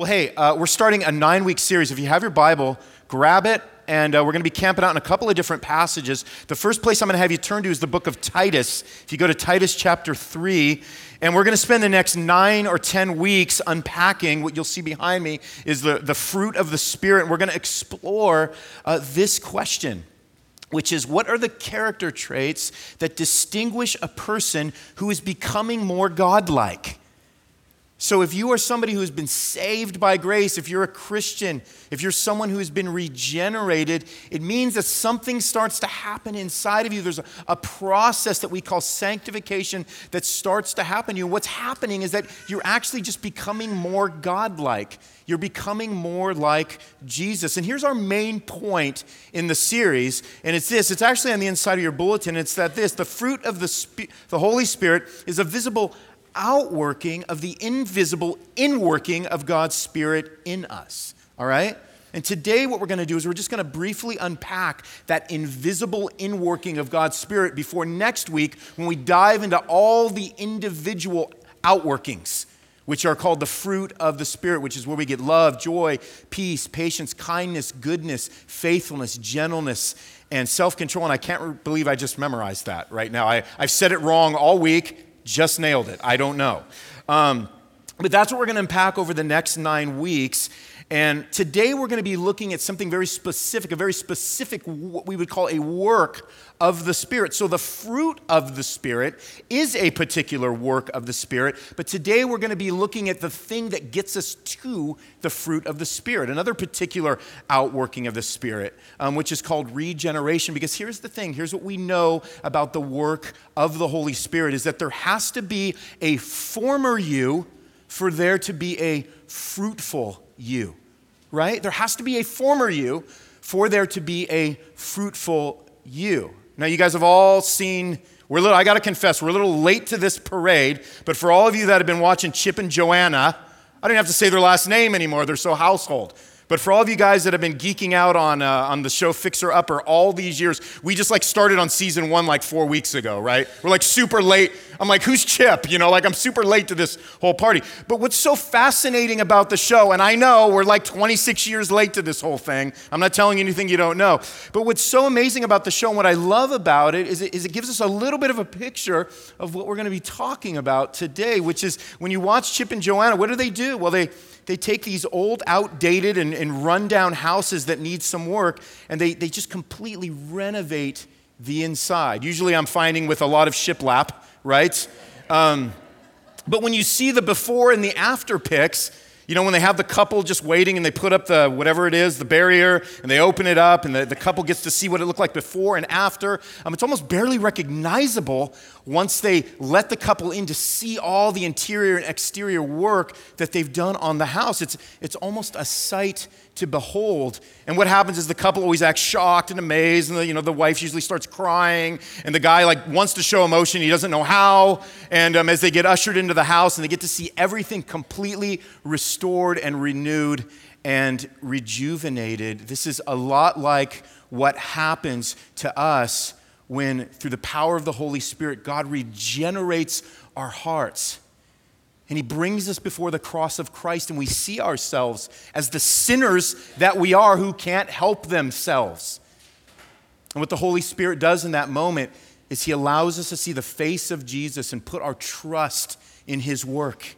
Well, hey, uh, we're starting a nine week series. If you have your Bible, grab it, and uh, we're going to be camping out in a couple of different passages. The first place I'm going to have you turn to is the book of Titus. If you go to Titus chapter 3, and we're going to spend the next nine or 10 weeks unpacking what you'll see behind me is the, the fruit of the Spirit. And we're going to explore uh, this question which is what are the character traits that distinguish a person who is becoming more godlike? So, if you are somebody who has been saved by grace, if you're a Christian, if you're someone who has been regenerated, it means that something starts to happen inside of you. There's a, a, process that we call sanctification that starts to happen to you. What's happening is that you're actually just becoming more godlike. You're becoming more like Jesus. And here's our main point in the series, and it's this it's actually on the inside of your bulletin. It's that this the fruit of the, the Holy Spirit is a visible outworking of the invisible inworking of God's Spirit in us. All right? And today, what we're going to do is we're just going to briefly unpack that invisible inworking of God's Spirit before next week when we dive into all the individual outworkings, which are called the fruit of the Spirit, which is where we get love, joy, peace, patience, kindness, goodness, faithfulness, gentleness, and self control. And I can't believe I just memorized that right now. I, I've said it wrong all week just nailed it. I don't know. Um, but that's what we're going to unpack over the next nine weeks. And today we're going to be looking at something very specific, a very specific, what we would call a work of the Spirit. So the fruit of the Spirit is a particular work of the Spirit, but today we're going to be looking at the thing that gets us to the fruit of the Spirit, another particular outworking of the Spirit, um, which is called regeneration. Because here's the thing here's what we know about the work of the Holy Spirit is that there has to be a former you for there to be a fruitful you right? There has to be a former you for there to be a fruitful you. Now, you guys have all seen, we're little, I got to confess, we're a little late to this parade, but for all of you that have been watching Chip and Joanna, I don't have to say their last name anymore, they're so household. But for all of you guys that have been geeking out on, uh, on the show Fixer Upper all these years, we just like started on season one like four weeks ago, right? We're like super late. I'm like, who's Chip? You know, like I'm super late to this whole party. But what's so fascinating about the show, and I know we're like 26 years late to this whole thing. I'm not telling you anything you don't know. But what's so amazing about the show and what I love about it is it, is it gives us a little bit of a picture of what we're going to be talking about today, which is when you watch Chip and Joanna, what do they do? Well, they they take these old, outdated, and, and rundown houses that need some work, and they, they just completely renovate the inside. Usually, I'm finding with a lot of shiplap, right? Um, but when you see the before and the after pics, you know, when they have the couple just waiting and they put up the whatever it is, the barrier, and they open it up, and the, the couple gets to see what it looked like before and after. Um, it's almost barely recognizable once they let the couple in to see all the interior and exterior work that they've done on the house. It's, it's almost a sight to behold. And what happens is the couple always acts shocked and amazed, and the, you know, the wife usually starts crying, and the guy like wants to show emotion, he doesn't know how. And um, as they get ushered into the house and they get to see everything completely restored and renewed and rejuvenated, this is a lot like what happens to us when, through the power of the Holy Spirit, God regenerates our hearts and he brings us before the cross of Christ, and we see ourselves as the sinners that we are who can't help themselves. And what the Holy Spirit does in that moment is he allows us to see the face of Jesus and put our trust in his work.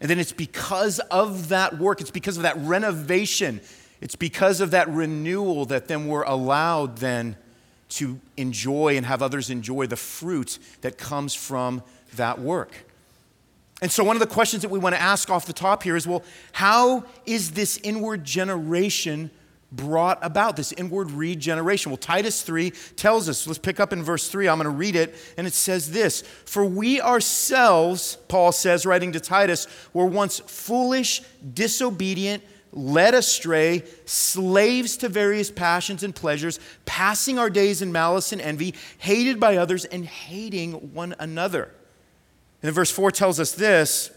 And then it's because of that work, it's because of that renovation, it's because of that renewal that then we're allowed then to enjoy and have others enjoy the fruit that comes from that work. And so, one of the questions that we want to ask off the top here is well, how is this inward generation brought about, this inward regeneration? Well, Titus 3 tells us, let's pick up in verse 3. I'm going to read it, and it says this For we ourselves, Paul says, writing to Titus, were once foolish, disobedient, led astray, slaves to various passions and pleasures, passing our days in malice and envy, hated by others, and hating one another. And then verse 4 tells us this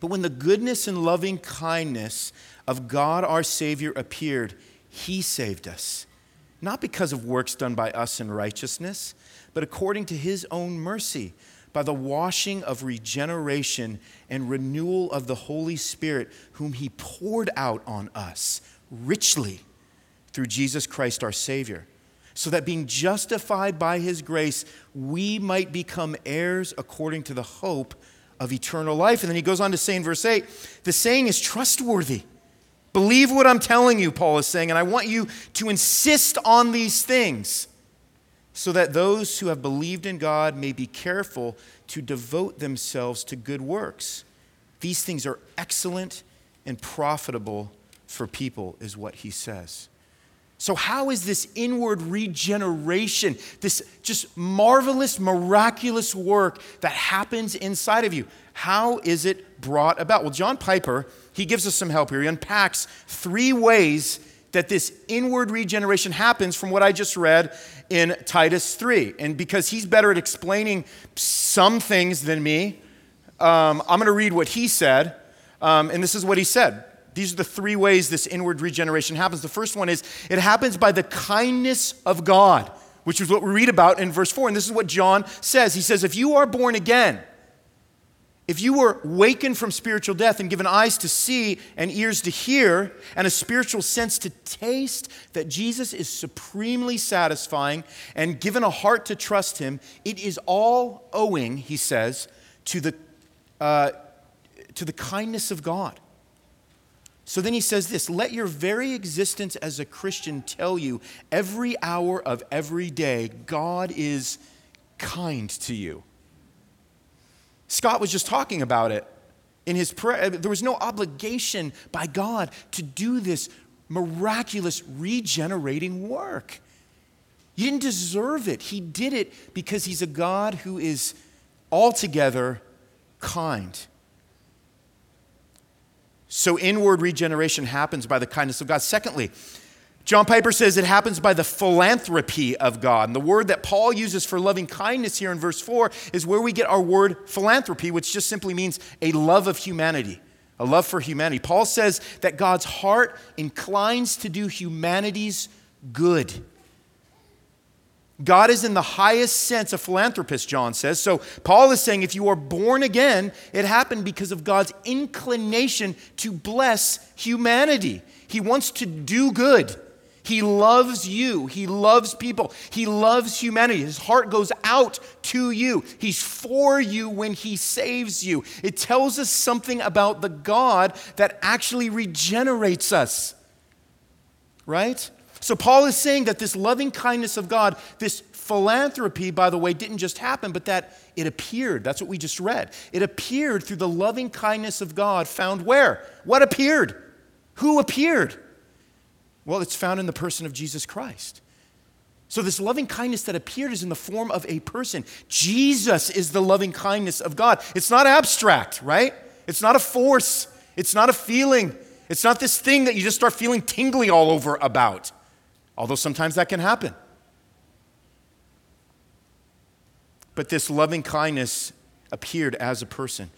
But when the goodness and loving kindness of God our Savior appeared, he saved us, not because of works done by us in righteousness, but according to his own mercy by the washing of regeneration and renewal of the Holy Spirit, whom He poured out on us richly through Jesus Christ our Savior, so that being justified by His grace, we might become heirs according to the hope of eternal life. And then he goes on to say in verse 8 the saying is trustworthy. Believe what I'm telling you, Paul is saying, and I want you to insist on these things so that those who have believed in God may be careful to devote themselves to good works. These things are excellent and profitable for people, is what he says. So, how is this inward regeneration, this just marvelous, miraculous work that happens inside of you, how is it brought about? Well, John Piper, he gives us some help here. He unpacks three ways that this inward regeneration happens from what I just read in Titus 3. And because he's better at explaining some things than me, um, I'm going to read what he said. Um, and this is what he said. These are the three ways this inward regeneration happens. The first one is it happens by the kindness of God, which is what we read about in verse 4. And this is what John says. He says, If you are born again, if you were wakened from spiritual death and given eyes to see and ears to hear and a spiritual sense to taste that Jesus is supremely satisfying and given a heart to trust him, it is all owing, he says, to the, uh, to the kindness of God. So then he says this let your very existence as a Christian tell you every hour of every day, God is kind to you. Scott was just talking about it in his prayer. Uh, there was no obligation by God to do this miraculous regenerating work. You didn't deserve it. He did it because he's a God who is altogether kind. So, inward regeneration happens by the kindness of God. Secondly, John Piper says it happens by the philanthropy of God. And the word that Paul uses for loving kindness here in verse 4 is where we get our word philanthropy, which just simply means a love of humanity, a love for humanity. Paul says that God's heart inclines to do humanity's good. God is in the highest sense a philanthropist, John says. So Paul is saying if you are born again, it happened because of God's inclination to bless humanity. He wants to do good. He loves you. He loves people. He loves humanity. His heart goes out to you. He's for you when He saves you. It tells us something about the God that actually regenerates us. Right? So, Paul is saying that this loving kindness of God, this philanthropy, by the way, didn't just happen, but that it appeared. That's what we just read. It appeared through the loving kindness of God, found where? What appeared? Who appeared? Well, it's found in the person of Jesus Christ. So, this loving kindness that appeared is in the form of a person. Jesus is the loving kindness of God. It's not abstract, right? It's not a force, it's not a feeling, it's not this thing that you just start feeling tingly all over about, although sometimes that can happen. But this loving kindness appeared as a person.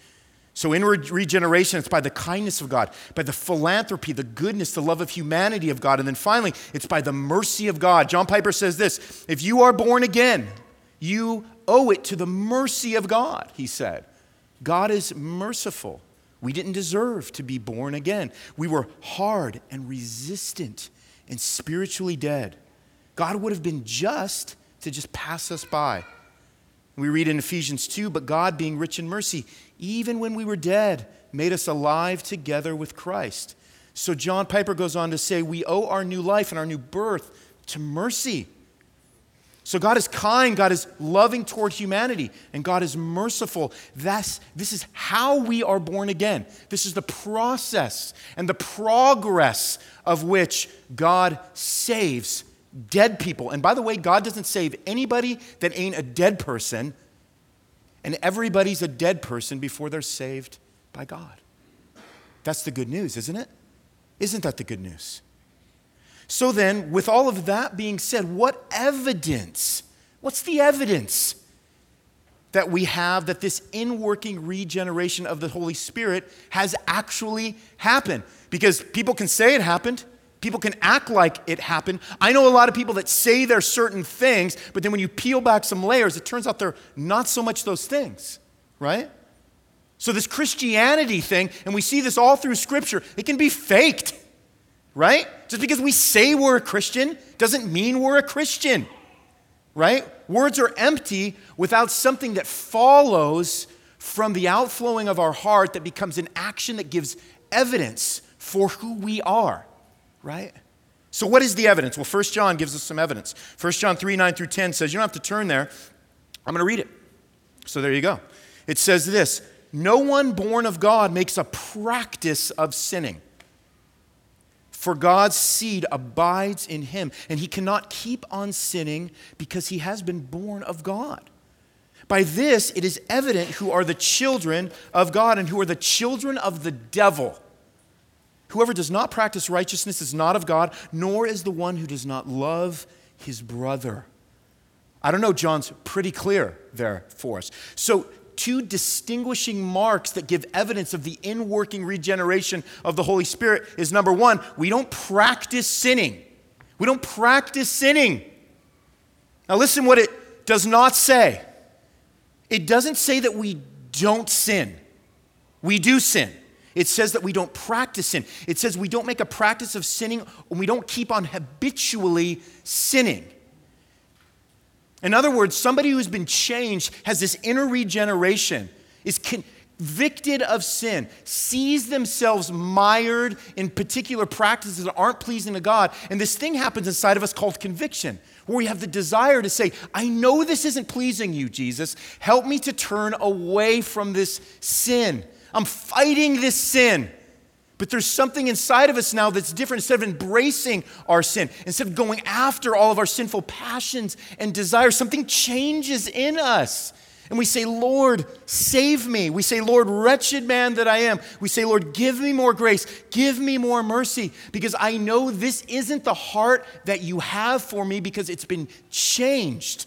So, in regeneration, it's by the kindness of God, by the philanthropy, the goodness, the love of humanity of God. And then finally, it's by the mercy of God. John Piper says this if you are born again, you owe it to the mercy of God, he said. God is merciful. We didn't deserve to be born again. We were hard and resistant and spiritually dead. God would have been just to just pass us by. We read in Ephesians 2 But God, being rich in mercy, even when we were dead, made us alive together with Christ. So John Piper goes on to say, We owe our new life and our new birth to mercy. So God is kind, God is loving toward humanity, and God is merciful. That's, this is how we are born again. This is the process and the progress of which God saves dead people. And by the way, God doesn't save anybody that ain't a dead person and everybody's a dead person before they're saved by God. That's the good news, isn't it? Isn't that the good news? So then, with all of that being said, what evidence? What's the evidence that we have that this inworking regeneration of the Holy Spirit has actually happened? Because people can say it happened, People can act like it happened. I know a lot of people that say they're certain things, but then when you peel back some layers, it turns out they're not so much those things, right? So, this Christianity thing, and we see this all through Scripture, it can be faked, right? Just because we say we're a Christian doesn't mean we're a Christian, right? Words are empty without something that follows from the outflowing of our heart that becomes an action that gives evidence for who we are, right? So, what is the evidence? Well, 1 John gives us some evidence. 1 John 3 9 through 10 says, You don't have to turn there. I'm going to read it. So, there you go. It says this No one born of God makes a practice of sinning. For God's seed abides in him, and he cannot keep on sinning because he has been born of God. By this, it is evident who are the children of God and who are the children of the devil. Whoever does not practice righteousness is not of God, nor is the one who does not love his brother. I don't know, John's pretty clear there for us. So, two distinguishing marks that give evidence of the inworking regeneration of the Holy Spirit is number one, we don't practice sinning. We don't practice sinning. Now, listen what it does not say. It doesn't say that we don't sin, we do sin. It says that we don't practice sin. It says we don't make a practice of sinning and we don't keep on habitually sinning. In other words, somebody who's been changed has this inner regeneration, is convicted of sin, sees themselves mired in particular practices that aren't pleasing to God. And this thing happens inside of us called conviction, where we have the desire to say, I know this isn't pleasing you, Jesus. Help me to turn away from this sin. I'm fighting this sin. But there's something inside of us now that's different. Instead of embracing our sin, instead of going after all of our sinful passions and desires, something changes in us. And we say, Lord, save me. We say, Lord, wretched man that I am. We say, Lord, give me more grace. Give me more mercy because I know this isn't the heart that you have for me because it's been changed.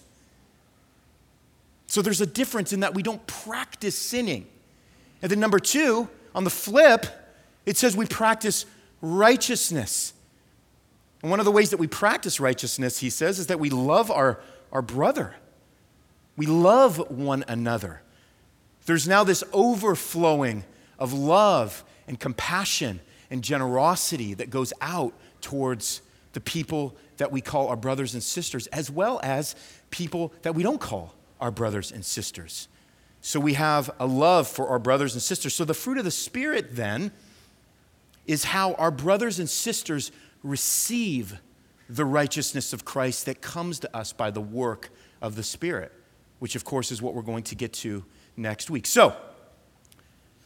So there's a difference in that we don't practice sinning. And then, number two, on the flip, it says we practice righteousness. And one of the ways that we practice righteousness, he says, is that we love our, our brother. We love one another. There's now this overflowing of love and compassion and generosity that goes out towards the people that we call our brothers and sisters, as well as people that we don't call our brothers and sisters. So we have a love for our brothers and sisters. So the fruit of the Spirit then is how our brothers and sisters receive the righteousness of Christ that comes to us by the work of the Spirit, which of course is what we're going to get to next week. So,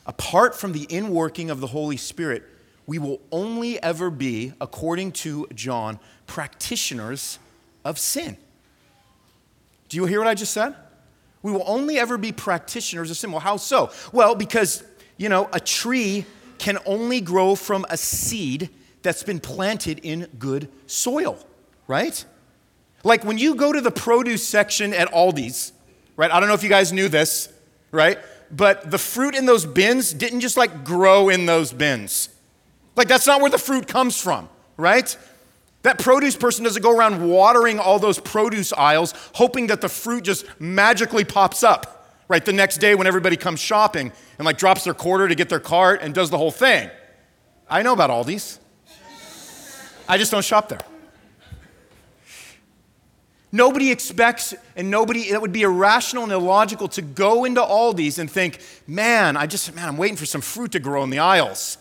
apart from the inworking of the Holy Spirit, we will only ever be, according to John, practitioners of sin. Do you hear what I just said? We will only ever be practitioners of sin. Well, how so? Well, because, you know, a tree can only grow from a seed that's been planted in good soil, right? Like when you go to the produce section at Aldi's, right? I don't know if you guys knew this, right? But the fruit in those bins didn't just like grow in those bins. Like that's not where the fruit comes from, right? That produce person doesn't go around watering all those produce aisles, hoping that the fruit just magically pops up, right? The next day when everybody comes shopping and like drops their quarter to get their cart and does the whole thing. I know about Aldi's. I just don't shop there. Nobody expects, and nobody, it would be irrational and illogical to go into Aldi's and think, man, I just, man, I'm waiting for some fruit to grow in the aisles.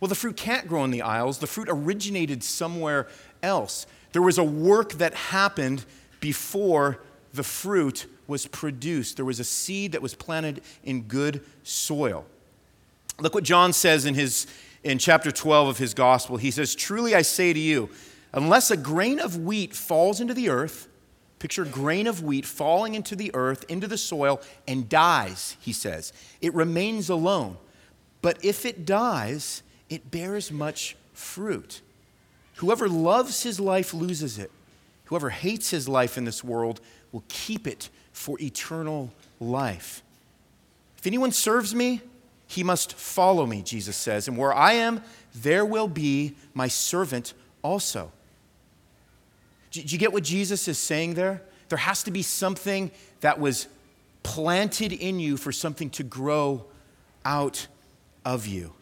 Well, the fruit can't grow in the aisles. The fruit originated somewhere else. There was a work that happened before the fruit was produced. There was a seed that was planted in good soil. Look what John says in, his, in chapter 12 of his gospel. He says, Truly I say to you, unless a grain of wheat falls into the earth, picture a grain of wheat falling into the earth, into the soil, and dies, he says, it remains alone. But if it dies, it bears much fruit. Whoever loves his life loses it. Whoever hates his life in this world will keep it for eternal life. If anyone serves me, he must follow me, Jesus says. And where I am, there will be my servant also. Do you get what Jesus is saying there? There has to be something that was planted in you for something to grow out of you.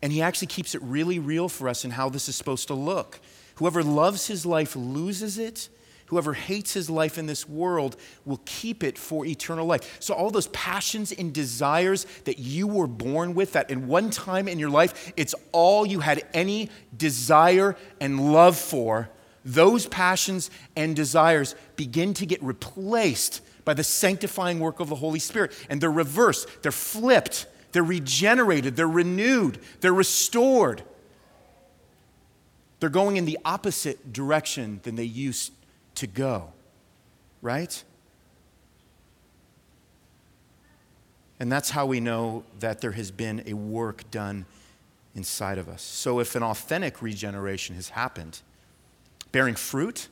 And he actually keeps it really real for us in how this is supposed to look. Whoever loves his life loses it. Whoever hates his life in this world will keep it for eternal life. So, all those passions and desires that you were born with, that in one time in your life, it's all you had any desire and love for, those passions and desires begin to get replaced by the sanctifying work of the Holy Spirit. And they're reversed, they're flipped, they're regenerated, they're renewed, they're restored. They're going in the opposite direction than they used to go, right? And that's how we know that there has been a work done inside of us. So if an authentic regeneration has happened, bearing fruit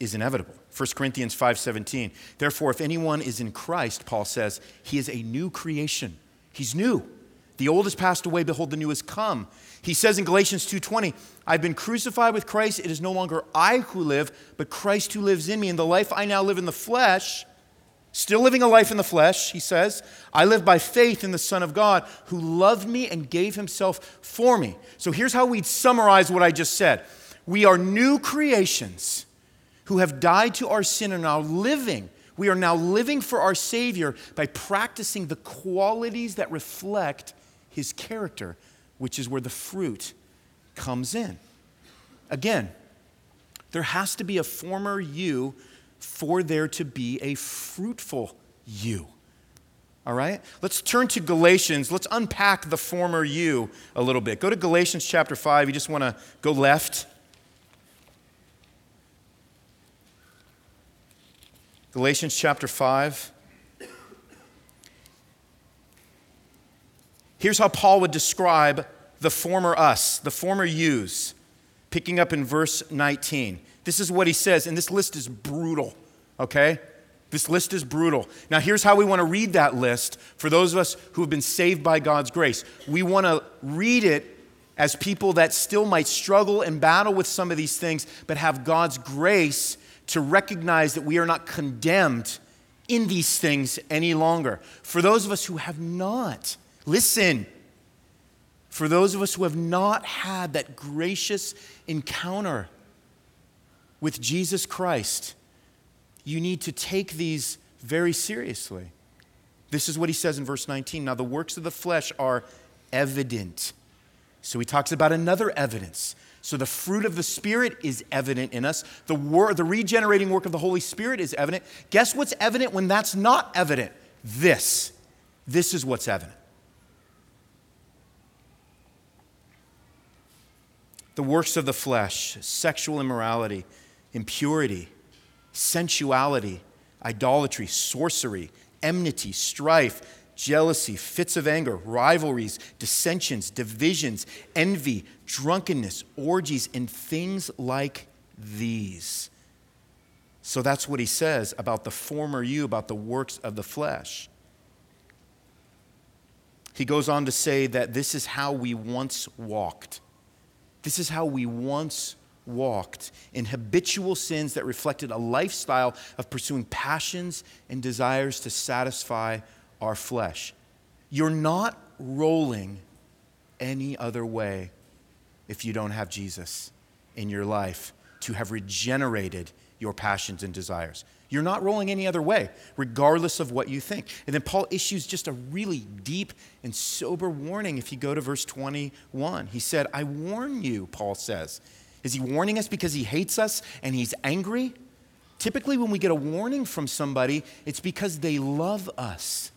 is inevitable. 1 Corinthians 5:17. Therefore if anyone is in Christ, Paul says, he is a new creation. He's new. The old has passed away, behold the new has come. He says in Galatians 2:20, I've been crucified with Christ, it is no longer I who live, but Christ who lives in me. And the life I now live in the flesh, still living a life in the flesh, he says, I live by faith in the Son of God who loved me and gave himself for me. So here's how we'd summarize what I just said. We are new creations who have died to our sin and are living. We are now living for our Savior by practicing the qualities that reflect his character, which is where the fruit comes in. Again, there has to be a former you for there to be a fruitful you. All right? Let's turn to Galatians. Let's unpack the former you a little bit. Go to Galatians chapter 5. You just want to go left. Galatians chapter 5. Here's how Paul would describe the former us, the former yous, picking up in verse 19. This is what he says, and this list is brutal, okay? This list is brutal. Now, here's how we want to read that list for those of us who have been saved by God's grace. We want to read it as people that still might struggle and battle with some of these things, but have God's grace to recognize that we are not condemned in these things any longer. For those of us who have not, listen, for those of us who have not had that gracious encounter with Jesus Christ, you need to take these very seriously. This is what he says in verse 19. Now, the works of the flesh are evident. So he talks about another evidence. So the fruit of the Spirit is evident in us. The, wor- the regenerating work of the Holy Spirit is evident. Guess what's evident when that's not evident? This. This is what's evident. The works of the flesh, sexual immorality, impurity, sensuality, idolatry, sorcery, enmity, strife jealousy, fits of anger, rivalries, dissensions, divisions, envy, drunkenness, orgies, and things like these. So that's what he says about the former you, about the works of the flesh. He goes on to say that this is how we once walked. This is how we once walked in habitual sins that reflected a lifestyle of pursuing passions and desires to satisfy our flesh. You're not rolling any other way if you don't have Jesus in your life to have regenerated your passions and desires. You're not rolling any other way, regardless of what you think. And then Paul issues just a really deep and sober warning if you go to verse 21. He said, I warn you, Paul says. Is he warning us because he hates us and he's angry? Typically, when we get a warning from somebody, it's because they love us.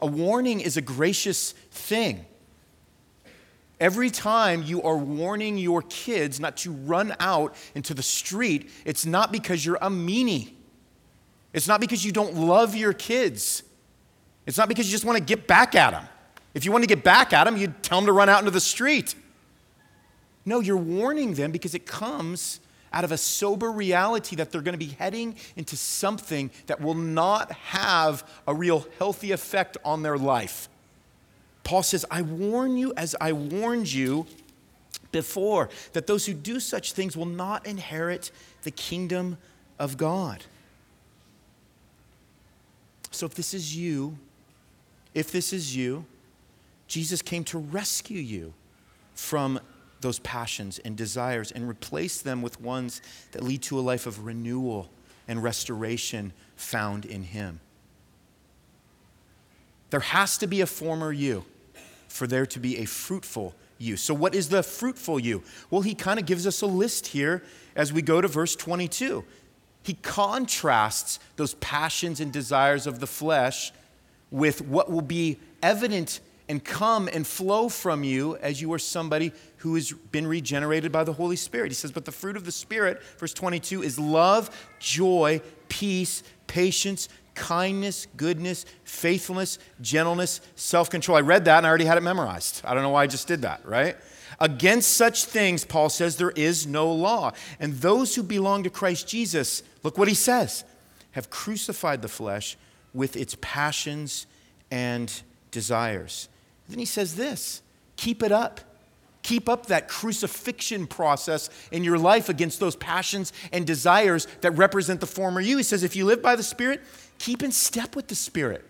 A warning is a gracious thing. Every time you are warning your kids not to run out into the street, it's not because you're a meanie. It's not because you don't love your kids. It's not because you just want to get back at them. If you want to get back at them, you'd tell them to run out into the street. No, you're warning them because it comes out of a sober reality that they're going to be heading into something that will not have a real healthy effect on their life. Paul says, I warn you as I warned you before that those who do such things will not inherit the kingdom of God. So if this is you, if this is you, Jesus came to rescue you from those passions and desires and replace them with ones that lead to a life of renewal and restoration found in Him. There has to be a former you for there to be a fruitful you. So, what is the fruitful you? Well, he kind of gives us a list here as we go to verse 22. He contrasts those passions and desires of the flesh with what will be evident and come and flow from you as you are somebody who has been regenerated by the Holy Spirit. He says, But the fruit of the Spirit, verse 22, is love, joy, peace, patience, kindness, goodness, faithfulness, gentleness, self control. I read that and I already had it memorized. I don't know why I just did that, right? Against such things, Paul says, there is no law. And those who belong to Christ Jesus, look what he says, have crucified the flesh with its passions and desires. then he says this keep it up. Keep up that crucifixion process in your life against those passions and desires that represent the former you. He says, if you live by the Spirit, keep in step with the Spirit.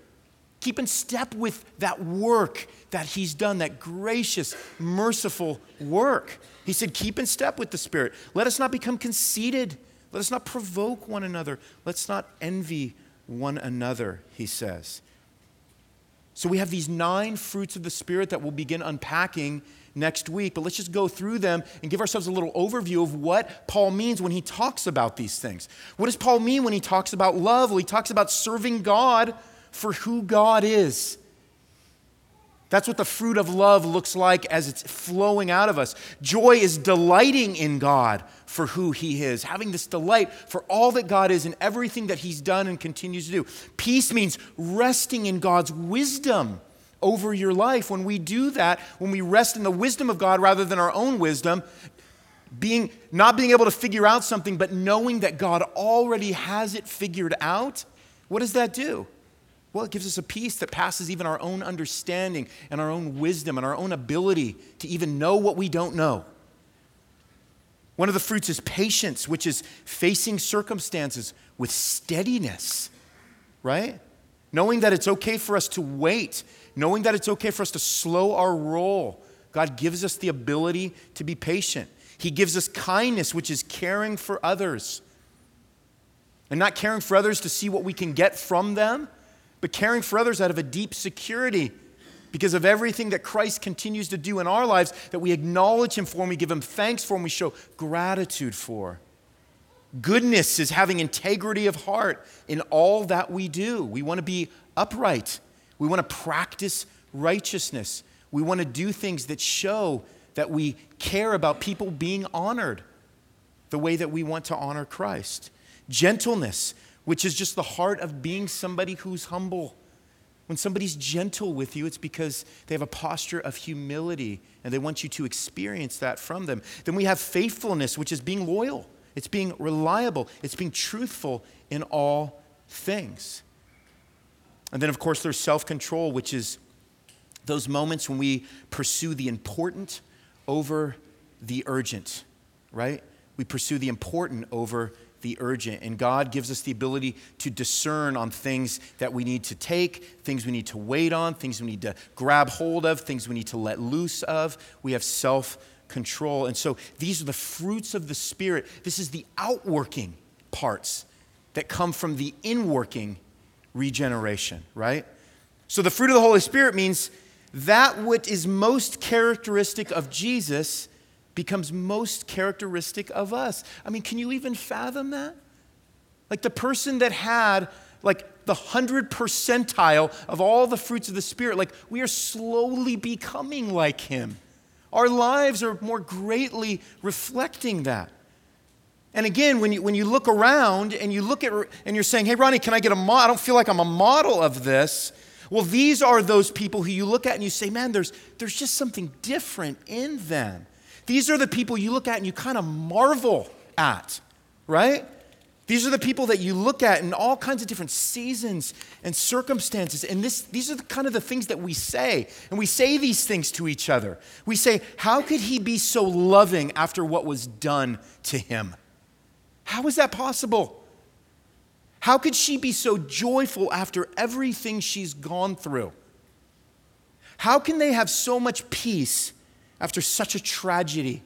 Keep in step with that work that He's done, that gracious, merciful work. He said, Keep in step with the Spirit. Let us not become conceited. Let us not provoke one another. Let's not envy one another, he says. So we have these nine fruits of the Spirit that we'll begin unpacking next week, but let's just go through them and give ourselves a little overview of what Paul means when he talks about these things. What does Paul mean when he talks about love? Well, he talks about serving God for who God is. That's what the fruit of love looks like as it's flowing out of us. Joy is delighting in God for who He is, having this delight for all that God is and everything that He's done and continues to do. Peace means resting in God's wisdom over your life. When we do that, when we rest in the wisdom of God rather than our own wisdom, being not being able to figure out something but knowing that God already has it figured out, what does that do? Well, it gives us a peace that passes even our own understanding and our own wisdom and our own ability to even know what we don't know. One of the fruits is patience, which is facing circumstances with steadiness, right? Knowing that it's okay for us to wait knowing that it's okay for us to slow our roll. God gives us the ability to be patient. He gives us kindness, which is caring for others. And not caring for others to see what we can get from them, but caring for others out of a deep security because of everything that Christ continues to do in our lives that we acknowledge Him for and we give Him thanks for and we show gratitude for. Goodness is having integrity of heart in all that we do. We want to be upright. We want to practice righteousness. We want to do things that show that we care about people being honored the way that we want to honor Christ. Gentleness, which is just the heart of being somebody who's humble. When somebody's gentle with you, it's because they have a posture of humility and they want you to experience that from them. Then we have faithfulness, which is being loyal, it's being reliable, it's being truthful in all things. And then, of course, there's self control, which is those moments when we pursue the important over the urgent, right? We pursue the important over the urgent. And God gives us the ability to discern on things that we need to take, things we need to wait on, things we need to grab hold of, things we need to let loose of. We have self control. And so these are the fruits of the Spirit. This is the outworking parts that come from the inworking regeneration, right? So the fruit of the Holy Spirit means that what is most characteristic of Jesus becomes most characteristic of us. I mean, can you even fathom that? Like the person that had like the 100 percentile of all the fruits of the Spirit, like we are slowly becoming like him. Our lives are more greatly reflecting that. And again, when you, when you look around and you look at, and you're saying, hey, Ronnie, can I get a model? I don't feel like I'm a model of this. Well, these are those people who you look at and you say, man, there's, there's just something different in them. These are the people you look at and you kind of marvel at, right? These are the people that you look at in all kinds of different seasons and circumstances. And this, these are the kind of the things that we say. And we say these things to each other. We say, How could he be so loving after what was done to him? How is that possible? How could she be so joyful after everything she's gone through? How can they have so much peace after such a tragedy?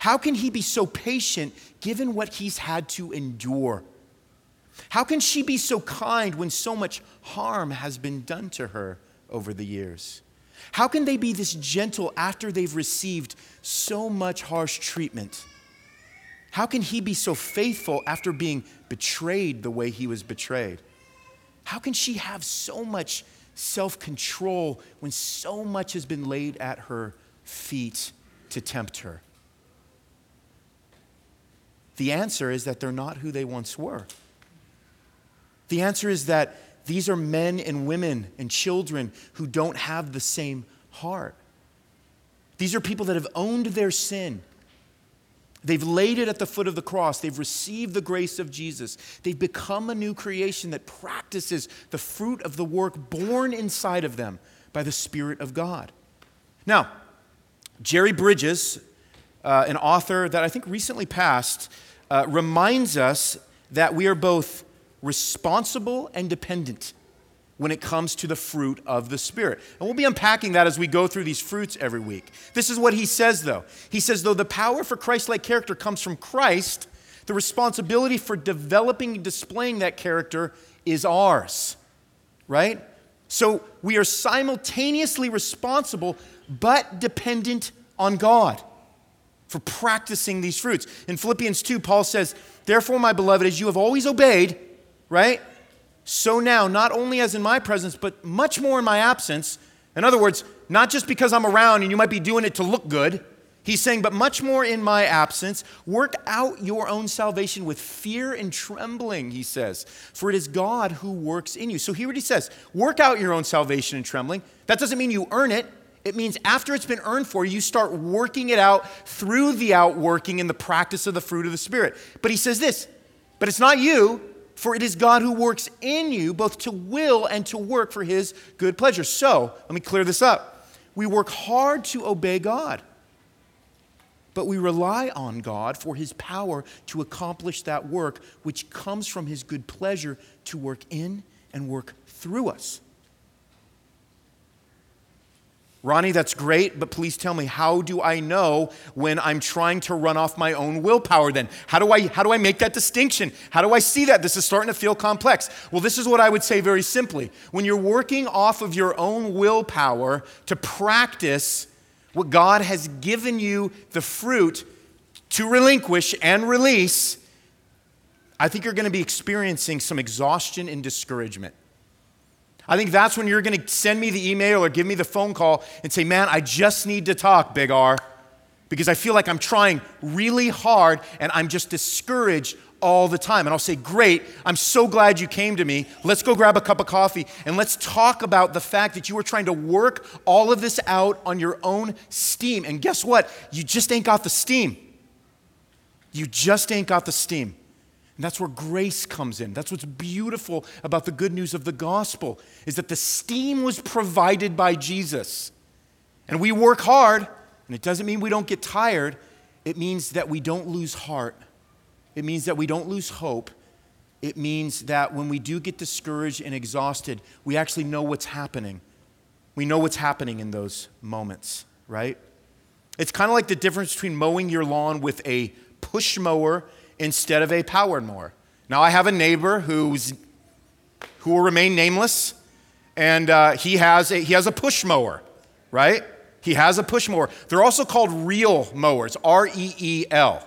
How can he be so patient given what he's had to endure? How can she be so kind when so much harm has been done to her over the years? How can they be this gentle after they've received so much harsh treatment? How can he be so faithful after being betrayed the way he was betrayed? How can she have so much self control when so much has been laid at her feet to tempt her? The answer is that they're not who they once were. The answer is that these are men and women and children who don't have the same heart. These are people that have owned their sin. They've laid it at the foot of the cross. They've received the grace of Jesus. They've become a new creation that practices the fruit of the work born inside of them by the Spirit of God. Now, Jerry Bridges, uh, an author that I think recently passed, uh, reminds us that we are both responsible and dependent when it comes to the fruit of the Spirit. And we'll be unpacking that as we go through these fruits every week. This is what he says, though. He says, though the power for Christ like character comes from Christ, the responsibility for developing and displaying that character is ours, right? So we are simultaneously responsible but dependent on God for practicing these fruits. In Philippians 2, Paul says, Therefore, my beloved, as you have always obeyed, right? So now, not only as in my presence, but much more in my absence. In other words, not just because I'm around and you might be doing it to look good. He's saying, but much more in my absence, work out your own salvation with fear and trembling, he says, for it is God who works in you. So here what he says work out your own salvation and trembling. That doesn't mean you earn it, it means after it's been earned for you, you start working it out through the outworking and the practice of the fruit of the Spirit. But he says this, but it's not you, for it is God who works in you both to will and to work for his good pleasure. So, let me clear this up. We work hard to obey God, but we rely on God for his power to accomplish that work, which comes from his good pleasure to work in and work through us. Ronnie, that's great, but please tell me, how do I know when I'm trying to run off my own willpower then? How do I, how do I make that distinction? How do I see that? This is starting to feel complex. Well, this is what I would say very simply. When you're working off of your own willpower to practice what God has given you the fruit to relinquish and release, I think you're going to be experiencing some exhaustion and discouragement. I think that's when you're going to send me the email or give me the phone call and say, Man, I just need to talk, Big R, because I feel like I'm trying really hard and I'm just discouraged all the time. And I'll say, Great, I'm so glad you came to me. Let's go grab a cup of coffee and let's talk about the fact that you were trying to work all of this out on your own steam. And guess what? You just ain't got the steam. You just ain't got the steam. And that's where grace comes in. That's what's beautiful about the good news of the gospel is that the steam was provided by Jesus. And we work hard, and it doesn't mean we don't get tired. It means that we don't lose heart. It means that we don't lose hope. It means that when we do get discouraged and exhausted, we actually know what's happening. We know what's happening in those moments, right? It's kind of like the difference between mowing your lawn with a push mower instead of a powered mower. Now, I have a neighbor who's, who will remain nameless, and uh, he, has a, he has a push mower, right? He has a push mower. They're also called reel mowers, R E E L.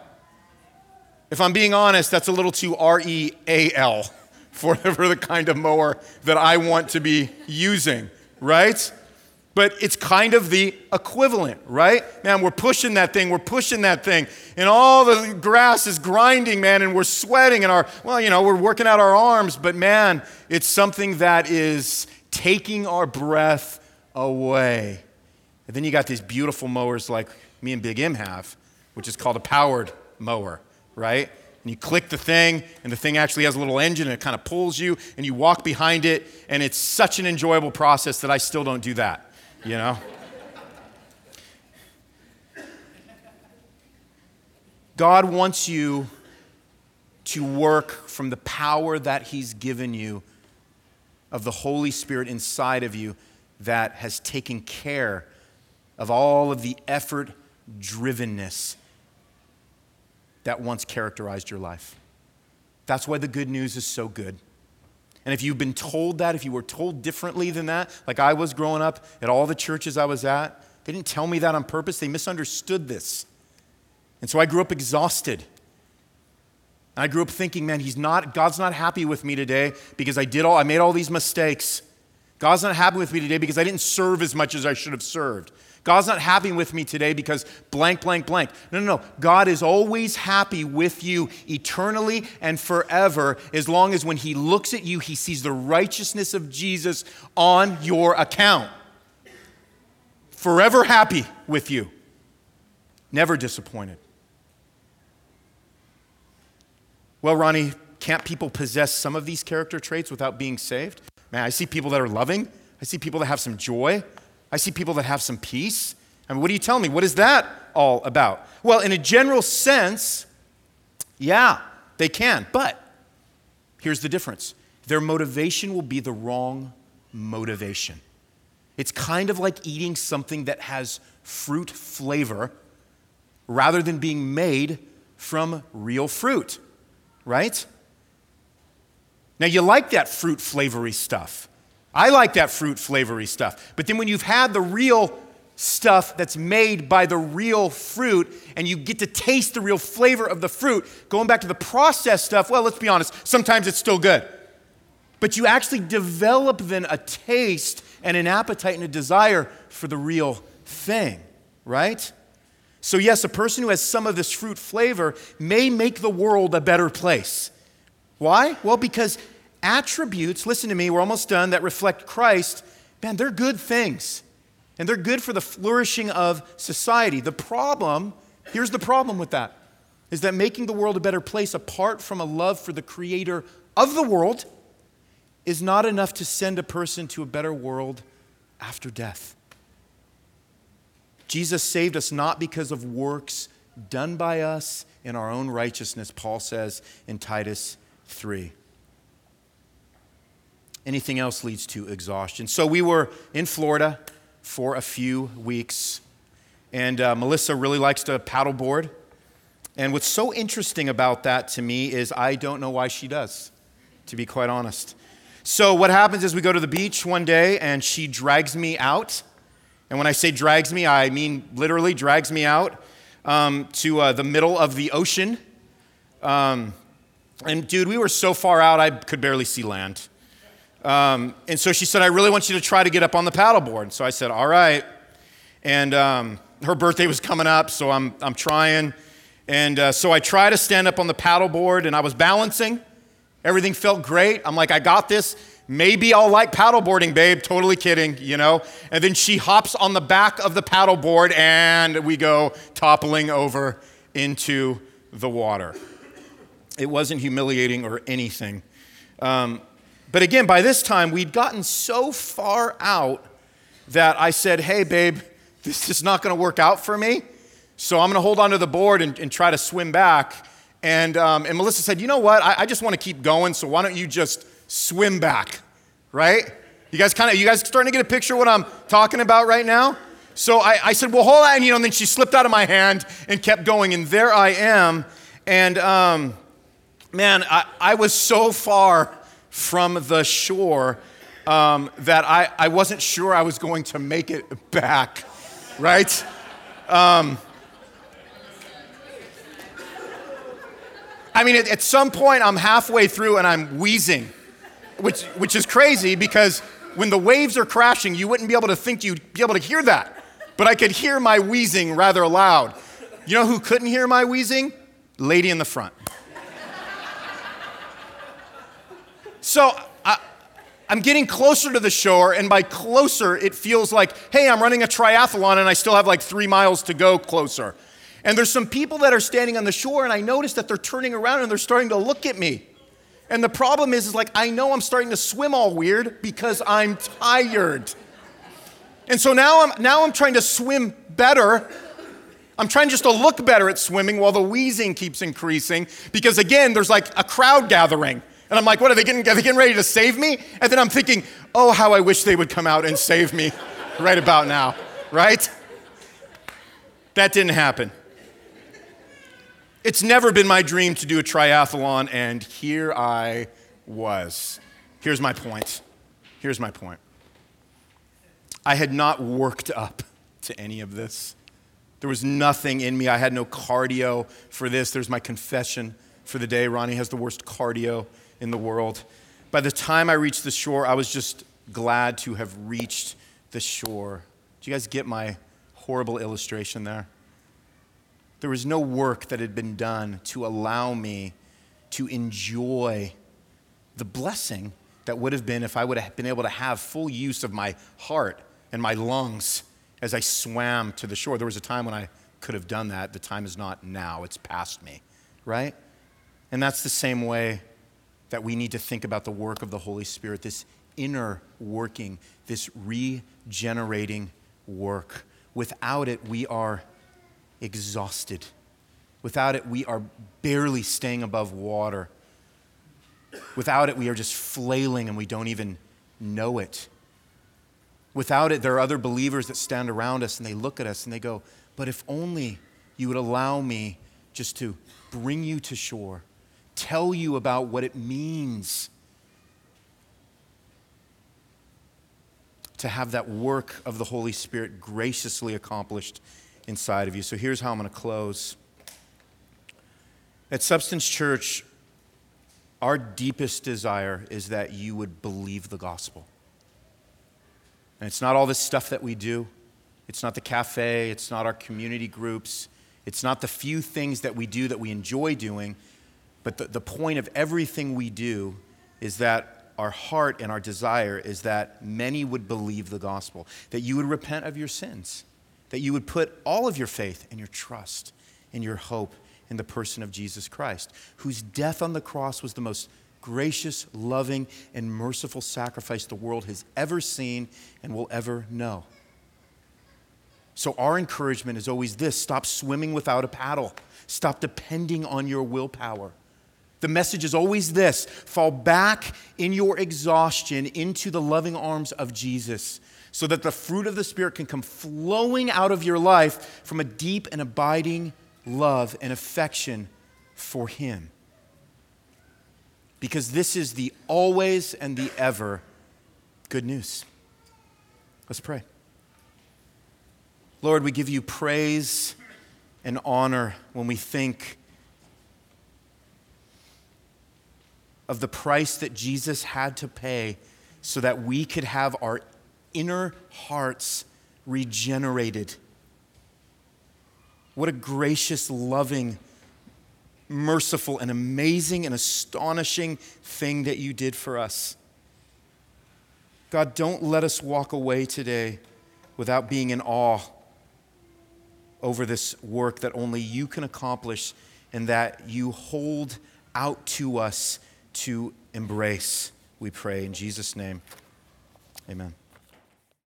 If I'm being honest, that's a little too R E A L for, for the kind of mower that I want to be using, right? But it's kind of the equivalent, right? Man, we're pushing that thing, we're pushing that thing, and all the grass is grinding, man, and we're sweating, and our, well, you know, we're working out our arms, but man, it's something that is taking our breath away. And then you got these beautiful mowers like me and Big M have, which is called a powered mower, right? And you click the thing, and the thing actually has a little engine, and it kind of pulls you, and you walk behind it, and it's such an enjoyable process that I still don't do that, you know? God wants you to work from the power that He's given you of the Holy Spirit inside of you that has taken care of all of the effort drivenness that once characterized your life. That's why the good news is so good. And if you've been told that, if you were told differently than that, like I was growing up at all the churches I was at, they didn't tell me that on purpose. They misunderstood this. And so I grew up exhausted. I grew up thinking, man, he's not, God's not happy with me today because I did all, I made all these mistakes. God's not happy with me today because I didn't serve as much as I should have served. God's not happy with me today because blank, blank, blank. No, no, no. God is always happy with you eternally and forever as long as when He looks at you, He sees the righteousness of Jesus on your account. Forever happy with you, never disappointed. Well, Ronnie, can't people possess some of these character traits without being saved? Man, I see people that are loving. I see people that have some joy. I see people that have some peace. I mean, what do you tell me? What is that all about? Well, in a general sense, yeah, they can. But here's the difference their motivation will be the wrong motivation. It's kind of like eating something that has fruit flavor rather than being made from real fruit, right? Now, you like that fruit flavory stuff. I like that fruit flavory stuff. But then when you've had the real stuff that's made by the real fruit and you get to taste the real flavor of the fruit, going back to the processed stuff, well, let's be honest, sometimes it's still good. But you actually develop then a taste and an appetite and a desire for the real thing, right? So, yes, a person who has some of this fruit flavor may make the world a better place. Why? Well, because attributes, listen to me, we're almost done, that reflect Christ, man, they're good things. And they're good for the flourishing of society. The problem, here's the problem with that, is that making the world a better place apart from a love for the creator of the world is not enough to send a person to a better world after death. Jesus saved us not because of works done by us in our own righteousness, Paul says in Titus 3 anything else leads to exhaustion. So we were in Florida for a few weeks, and uh, Melissa really likes to paddleboard. And what's so interesting about that to me is I don't know why she does, to be quite honest. So what happens is we go to the beach one day, and she drags me out. And when I say drags me, I mean literally drags me out um, to uh, the middle of the ocean. Um, and dude, we were so far out, I could barely see land. Um, and so she said, I really want you to try to get up on the paddleboard. So I said, All right. And um, her birthday was coming up, so I'm, I'm trying. And uh, so I try to stand up on the paddleboard, and I was balancing. Everything felt great. I'm like, I got this. Maybe I'll like paddleboarding, babe. Totally kidding, you know? And then she hops on the back of the paddleboard, and we go toppling over into the water. It wasn't humiliating or anything. Um, but again, by this time, we'd gotten so far out that I said, hey, babe, this is not going to work out for me. So I'm going to hold onto the board and, and try to swim back. And, um, and Melissa said, you know what? I, I just want to keep going, so why don't you just swim back, right? You guys kind of, you guys starting to get a picture of what I'm talking about right now? So I, I said, well, hold on, you know, and then she slipped out of my hand and kept going. And there I am. And um, man, I, I was so far from the shore um, that I, I wasn't sure I was going to make it back, right? Um, I mean, at, at, some point, I'm halfway through and I'm wheezing, which, which is crazy because when the waves are crashing, you wouldn't be able to think you'd be able to hear that. But I could hear my wheezing rather loud. You know who couldn't hear my wheezing? Lady in the front. So I, I'm getting closer to the shore, and by closer, it feels like, hey, I'm running a triathlon and I still have like three miles to go closer. And there's some people that are standing on the shore, and I notice that they're turning around and they're starting to look at me. And the problem is, is like, I know I'm starting to swim all weird because I'm tired. And so now I'm, now I'm trying to swim better. I'm trying just to look better at swimming while the wheezing keeps increasing because, again, there's like a crowd gathering. And I'm like, what, are they, getting, are they getting ready to save me? And then I'm thinking, oh, how I wish they would come out and save me right about now, right? That didn't happen. It's never been my dream to do a triathlon, and here I was. Here's my point. Here's my point. I had not worked up to any of this. There was nothing in me. I had no cardio for this. There's my confession for the day. Ronnie has the worst cardio in the world. By the time I reached the shore, I was just glad to have reached the shore. Do you guys get my horrible illustration there? There was no work that had been done to allow me to enjoy the blessing that would have been if I would have been able to have full use of my heart and my lungs as I swam to the shore. There was a time when I could have done that. The time is not now, it's past me, right? And that's the same way that we need to think about the work of the Holy Spirit, this inner working, this regenerating work. Without it, we are exhausted. Without it, we are barely staying above water. Without it, we are just flailing and we don't even know it. Without it, there are other believers that stand around us and they look at us and they go, But if only you would allow me just to bring you to shore, tell you about what it means to have that work of the Holy Spirit graciously accomplished inside of you. So here's how I'm going to close. At Substance Church, our deepest desire is that you would believe the gospel. And it's not all this stuff that we do, it's not the cafe, it's not our community groups, it's not the few things that we do that we enjoy doing, but the, the point of everything we do is that our heart and our desire is that many would believe the gospel, that you would repent of your sins that you would put all of your faith and your trust and your hope in the person of Jesus Christ, whose death on the cross was the most gracious, loving, and merciful sacrifice the world has ever seen and will ever know. So, our encouragement is always this stop swimming without a paddle, stop depending on your willpower. The message is always this fall back in your exhaustion into the loving arms of Jesus so that the fruit of the Spirit can come flowing out of your life from a deep and abiding love and affection for Him. Because this is the always and the ever good news. Let's pray. Lord, we give you praise and honor when we think of the price that Jesus had to pay so that we could have our inner hearts regenerated. What a gracious, loving, merciful, and amazing and astonishing thing that you did for us. God, don't let us walk away today without being in awe over this work that only you can accomplish and that you hold out to us to embrace. We pray in Jesus' name. Amen.